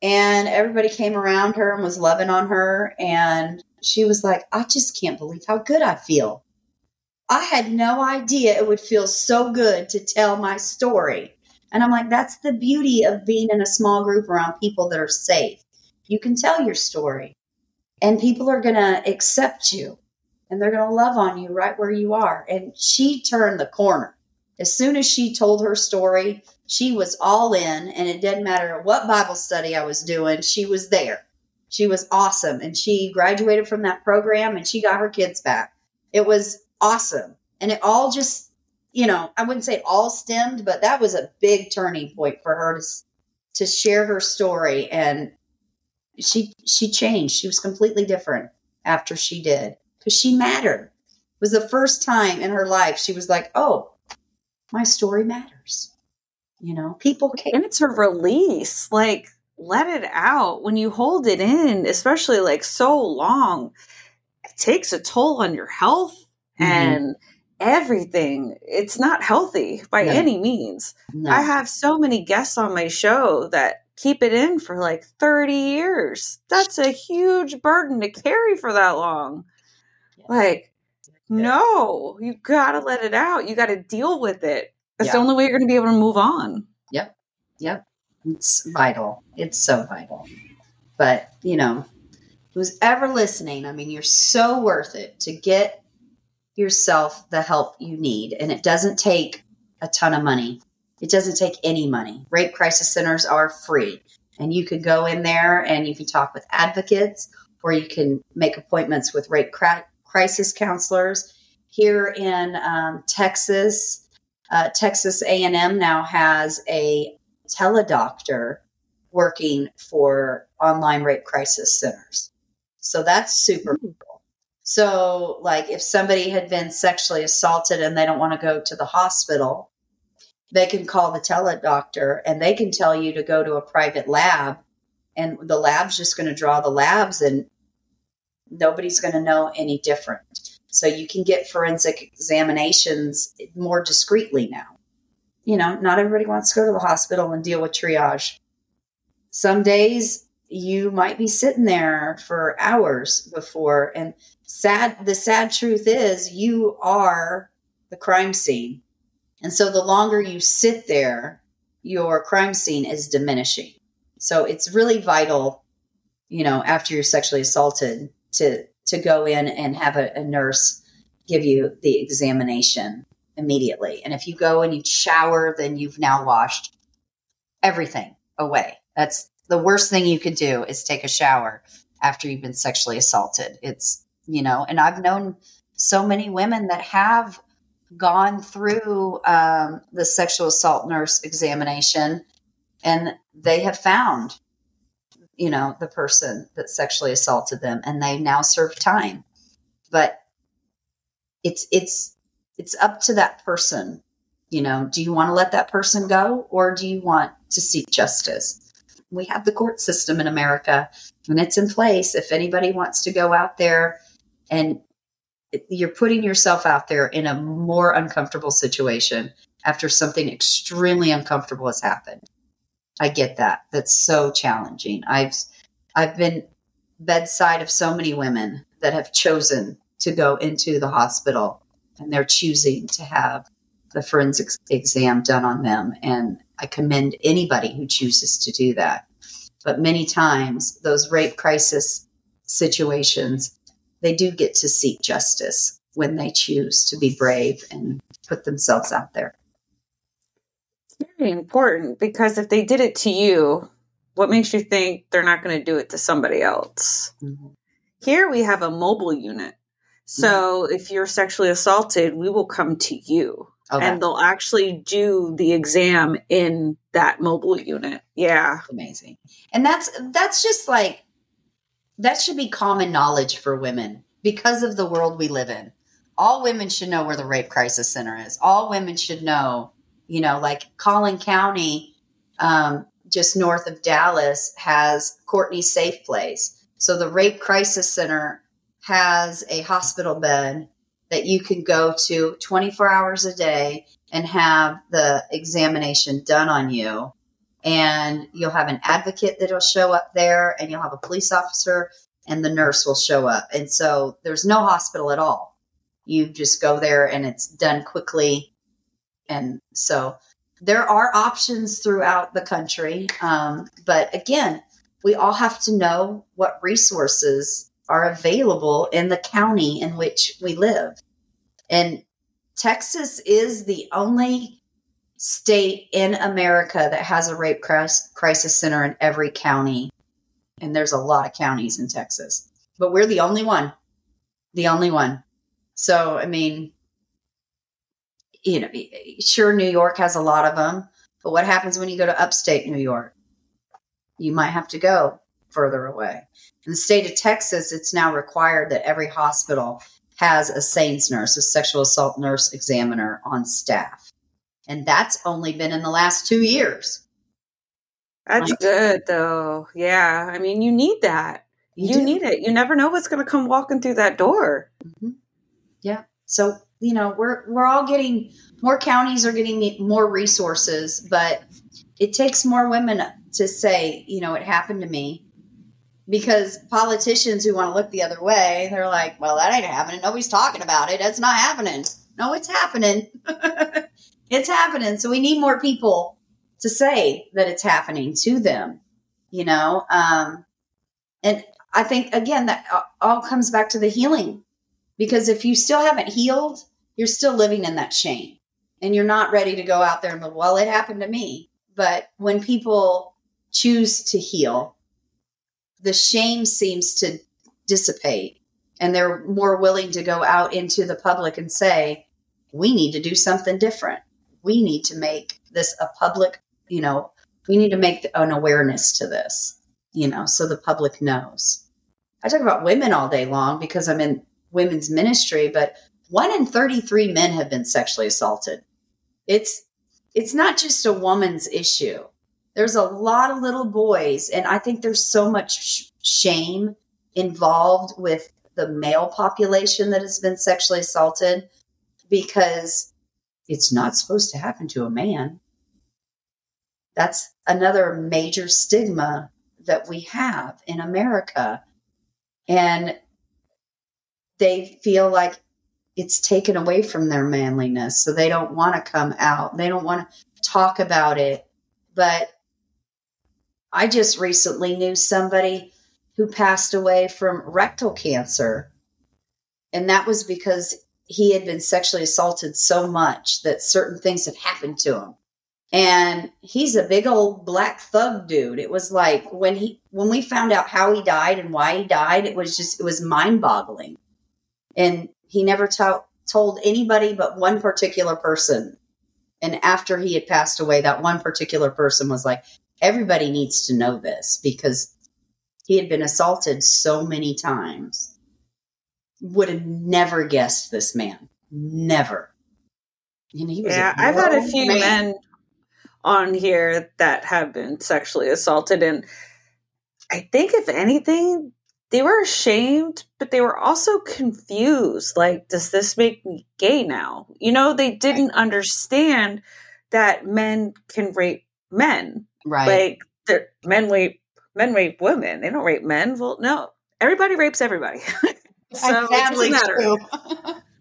And everybody came around her and was loving on her. And she was like, I just can't believe how good I feel. I had no idea it would feel so good to tell my story. And I'm like, that's the beauty of being in a small group around people that are safe. You can tell your story, and people are going to accept you and they're going to love on you right where you are. And she turned the corner. As soon as she told her story, she was all in, and it didn't matter what Bible study I was doing, she was there. She was awesome. And she graduated from that program and she got her kids back. It was awesome. And it all just you know, I wouldn't say all stemmed, but that was a big turning point for her to to share her story and she she changed. She was completely different after she did because she mattered. It was the first time in her life she was like, "Oh, my story matters." You know, people care. And it's a release. Like let it out when you hold it in, especially like so long. It takes a toll on your health mm-hmm. and everything. It's not healthy by no. any means. No. I have so many guests on my show that keep it in for like 30 years. That's a huge burden to carry for that long. Like, no, you got to let it out. You got to deal with it. That's the only way you're to be able to move on. Yep. Yep. It's vital. It's so vital. But, you know, who's ever listening, I mean, you're so worth it to get yourself the help you need. And it doesn't take a ton of money. It doesn't take any money. Rape crisis centers are free. And you can go in there and you can talk with advocates or you can make appointments with rape crisis counselors. Here in um, Texas, uh, Texas A&M now has a teledoctor working for online rape crisis centers. So that's super cool. So, like, if somebody had been sexually assaulted and they don't want to go to the hospital, they can call the teledoctor and they can tell you to go to a private lab, and the lab's just going to draw the labs, and nobody's going to know any different. So, you can get forensic examinations more discreetly now. You know, not everybody wants to go to the hospital and deal with triage. Some days you might be sitting there for hours before and sad the sad truth is you are the crime scene and so the longer you sit there your crime scene is diminishing. So it's really vital you know after you're sexually assaulted to to go in and have a, a nurse give you the examination immediately. And if you go and you shower then you've now washed everything away. That's the worst thing you could do is take a shower after you've been sexually assaulted. It's, you know, and I've known so many women that have gone through um, the sexual assault nurse examination and they have found, you know, the person that sexually assaulted them and they now serve time. But it's, it's, it's up to that person. You know, do you want to let that person go or do you want to seek justice? we have the court system in America and it's in place. If anybody wants to go out there and you're putting yourself out there in a more uncomfortable situation after something extremely uncomfortable has happened. I get that. That's so challenging. I've I've been bedside of so many women that have chosen to go into the hospital and they're choosing to have the forensic exam done on them and I commend anybody who chooses to do that. But many times, those rape crisis situations, they do get to seek justice when they choose to be brave and put themselves out there. It's very important because if they did it to you, what makes you think they're not going to do it to somebody else? Mm-hmm. Here we have a mobile unit. So mm-hmm. if you're sexually assaulted, we will come to you. Okay. And they'll actually do the exam in that mobile unit. Yeah. Amazing. And that's that's just like that should be common knowledge for women because of the world we live in. All women should know where the rape crisis center is. All women should know, you know, like Collin County, um, just north of Dallas, has Courtney Safe Place. So the rape crisis center has a hospital bed that you can go to 24 hours a day and have the examination done on you. And you'll have an advocate that'll show up there, and you'll have a police officer, and the nurse will show up. And so there's no hospital at all. You just go there, and it's done quickly. And so there are options throughout the country. Um, but again, we all have to know what resources are available in the county in which we live. And Texas is the only state in America that has a rape crisis center in every county. And there's a lot of counties in Texas, but we're the only one. The only one. So, I mean, you know, sure, New York has a lot of them, but what happens when you go to upstate New York? You might have to go further away. In the state of Texas, it's now required that every hospital has a SANES nurse, a sexual assault nurse examiner on staff. And that's only been in the last two years. That's like, good, though. Yeah. I mean, you need that. You, you need it. You never know what's going to come walking through that door. Mm-hmm. Yeah. So, you know, we're, we're all getting more counties are getting more resources, but it takes more women to say, you know, it happened to me because politicians who want to look the other way, they're like, well, that ain't happening. Nobody's talking about it. That's not happening. No, it's happening. it's happening. So we need more people to say that it's happening to them, you know? Um, and I think, again, that all comes back to the healing because if you still haven't healed, you're still living in that shame and you're not ready to go out there and go, well, it happened to me. But when people choose to heal, the shame seems to dissipate and they're more willing to go out into the public and say, we need to do something different. We need to make this a public, you know, we need to make an awareness to this, you know, so the public knows. I talk about women all day long because I'm in women's ministry, but one in 33 men have been sexually assaulted. It's, it's not just a woman's issue there's a lot of little boys, and I think there's so much shame involved with the male population that has been sexually assaulted because it's not supposed to happen to a man. That's another major stigma that we have in America. And they feel like it's taken away from their manliness. So they don't want to come out. They don't want to talk about it. But I just recently knew somebody who passed away from rectal cancer. And that was because he had been sexually assaulted so much that certain things had happened to him. And he's a big old black thug dude. It was like when he when we found out how he died and why he died, it was just it was mind-boggling. And he never t- told anybody but one particular person. And after he had passed away, that one particular person was like, everybody needs to know this because he had been assaulted so many times. Would have never guessed this man. Never. You know, yeah, I've had a few man. men on here that have been sexually assaulted, and I think if anything, they were ashamed, but they were also confused. Like, does this make me gay now? You know, they didn't right. understand that men can rape men Right. Like men rape men rape women. They don't rape men. Well, no. Everybody rapes everybody. so exactly true.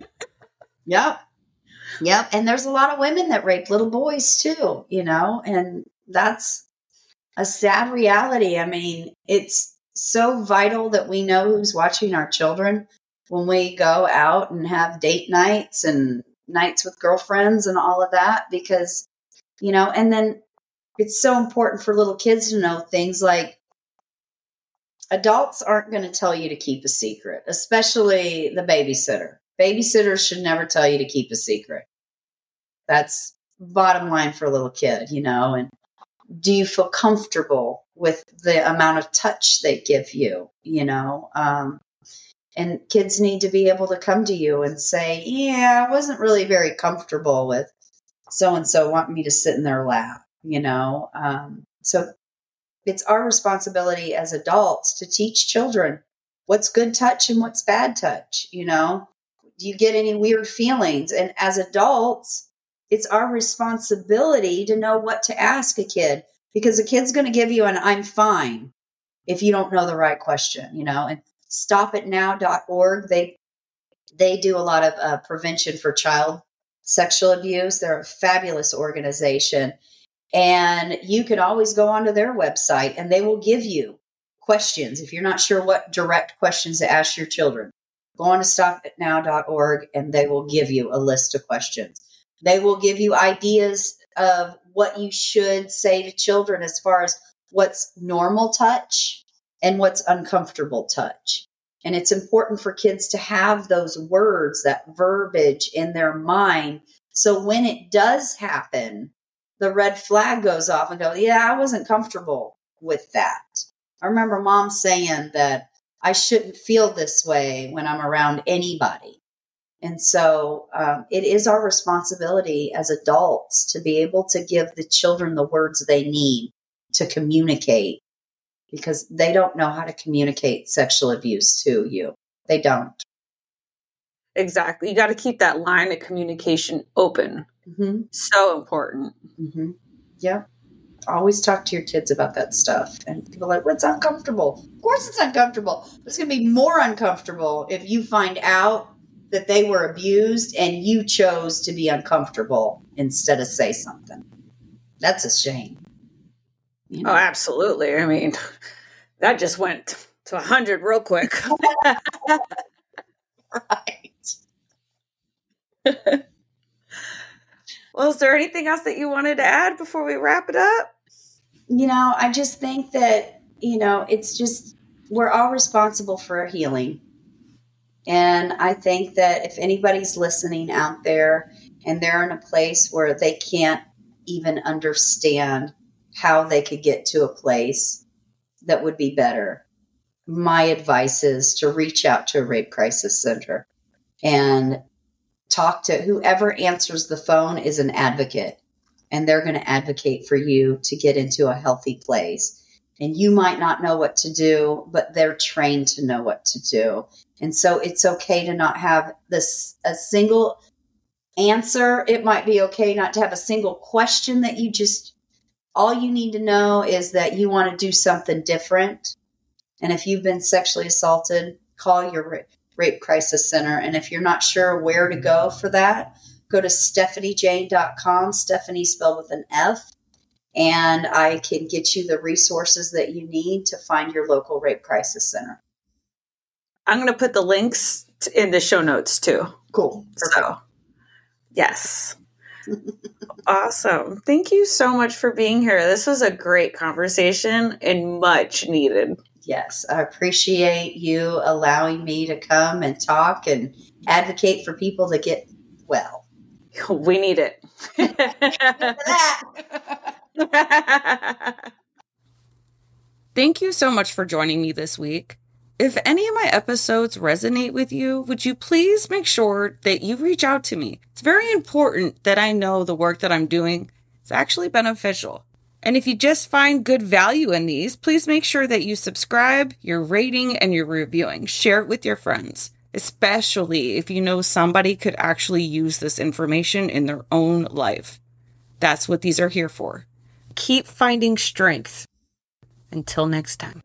yep. Yep. And there's a lot of women that rape little boys too, you know, and that's a sad reality. I mean, it's so vital that we know who's watching our children when we go out and have date nights and nights with girlfriends and all of that because you know and then it's so important for little kids to know things like adults aren't going to tell you to keep a secret, especially the babysitter. Babysitters should never tell you to keep a secret. That's bottom line for a little kid, you know, and do you feel comfortable with the amount of touch they give you? You know, um, and kids need to be able to come to you and say, Yeah, I wasn't really very comfortable with so and so wanting me to sit in their lap, you know? Um, so it's our responsibility as adults to teach children what's good touch and what's bad touch, you know? Do you get any weird feelings? And as adults, it's our responsibility to know what to ask a kid because a kid's going to give you an I'm fine if you don't know the right question, you know? And stopitnow.org, they they do a lot of uh, prevention for child sexual abuse. They're a fabulous organization. And you can always go onto their website and they will give you questions if you're not sure what direct questions to ask your children. Go on to stopitnow.org and they will give you a list of questions. They will give you ideas of what you should say to children as far as what's normal touch and what's uncomfortable touch. And it's important for kids to have those words, that verbiage in their mind. So when it does happen, the red flag goes off and go, yeah, I wasn't comfortable with that. I remember mom saying that I shouldn't feel this way when I'm around anybody. And so um, it is our responsibility as adults to be able to give the children the words they need to communicate because they don't know how to communicate sexual abuse to you. They don't. Exactly. You got to keep that line of communication open. Mm-hmm. So important. Mm-hmm. Yeah. Always talk to your kids about that stuff. And people are like, what's uncomfortable? Of course it's uncomfortable. It's going to be more uncomfortable if you find out that they were abused and you chose to be uncomfortable instead of say something. That's a shame. You know? Oh, absolutely. I mean, that just went to a hundred real quick. right. well, is there anything else that you wanted to add before we wrap it up? You know, I just think that, you know, it's just, we're all responsible for healing. And I think that if anybody's listening out there and they're in a place where they can't even understand how they could get to a place that would be better, my advice is to reach out to a rape crisis center and talk to whoever answers the phone is an advocate and they're going to advocate for you to get into a healthy place. And you might not know what to do, but they're trained to know what to do. And so it's okay to not have this a single answer. It might be okay not to have a single question that you just all you need to know is that you want to do something different. And if you've been sexually assaulted, call your rape crisis center. And if you're not sure where to go for that, go to stefaniejane.com, Stefanie spelled with an F, and I can get you the resources that you need to find your local rape crisis center. I'm going to put the links in the show notes too. Cool. Perfect. So, yes awesome. Thank you so much for being here. This was a great conversation and much needed. Yes, I appreciate you allowing me to come and talk and advocate for people to get well. We need it. Thank you so much for joining me this week. If any of my episodes resonate with you, would you please make sure that you reach out to me? It's very important that I know the work that I'm doing is actually beneficial. And if you just find good value in these, please make sure that you subscribe, you're rating, and you're reviewing. Share it with your friends, especially if you know somebody could actually use this information in their own life. That's what these are here for. Keep finding strength. Until next time.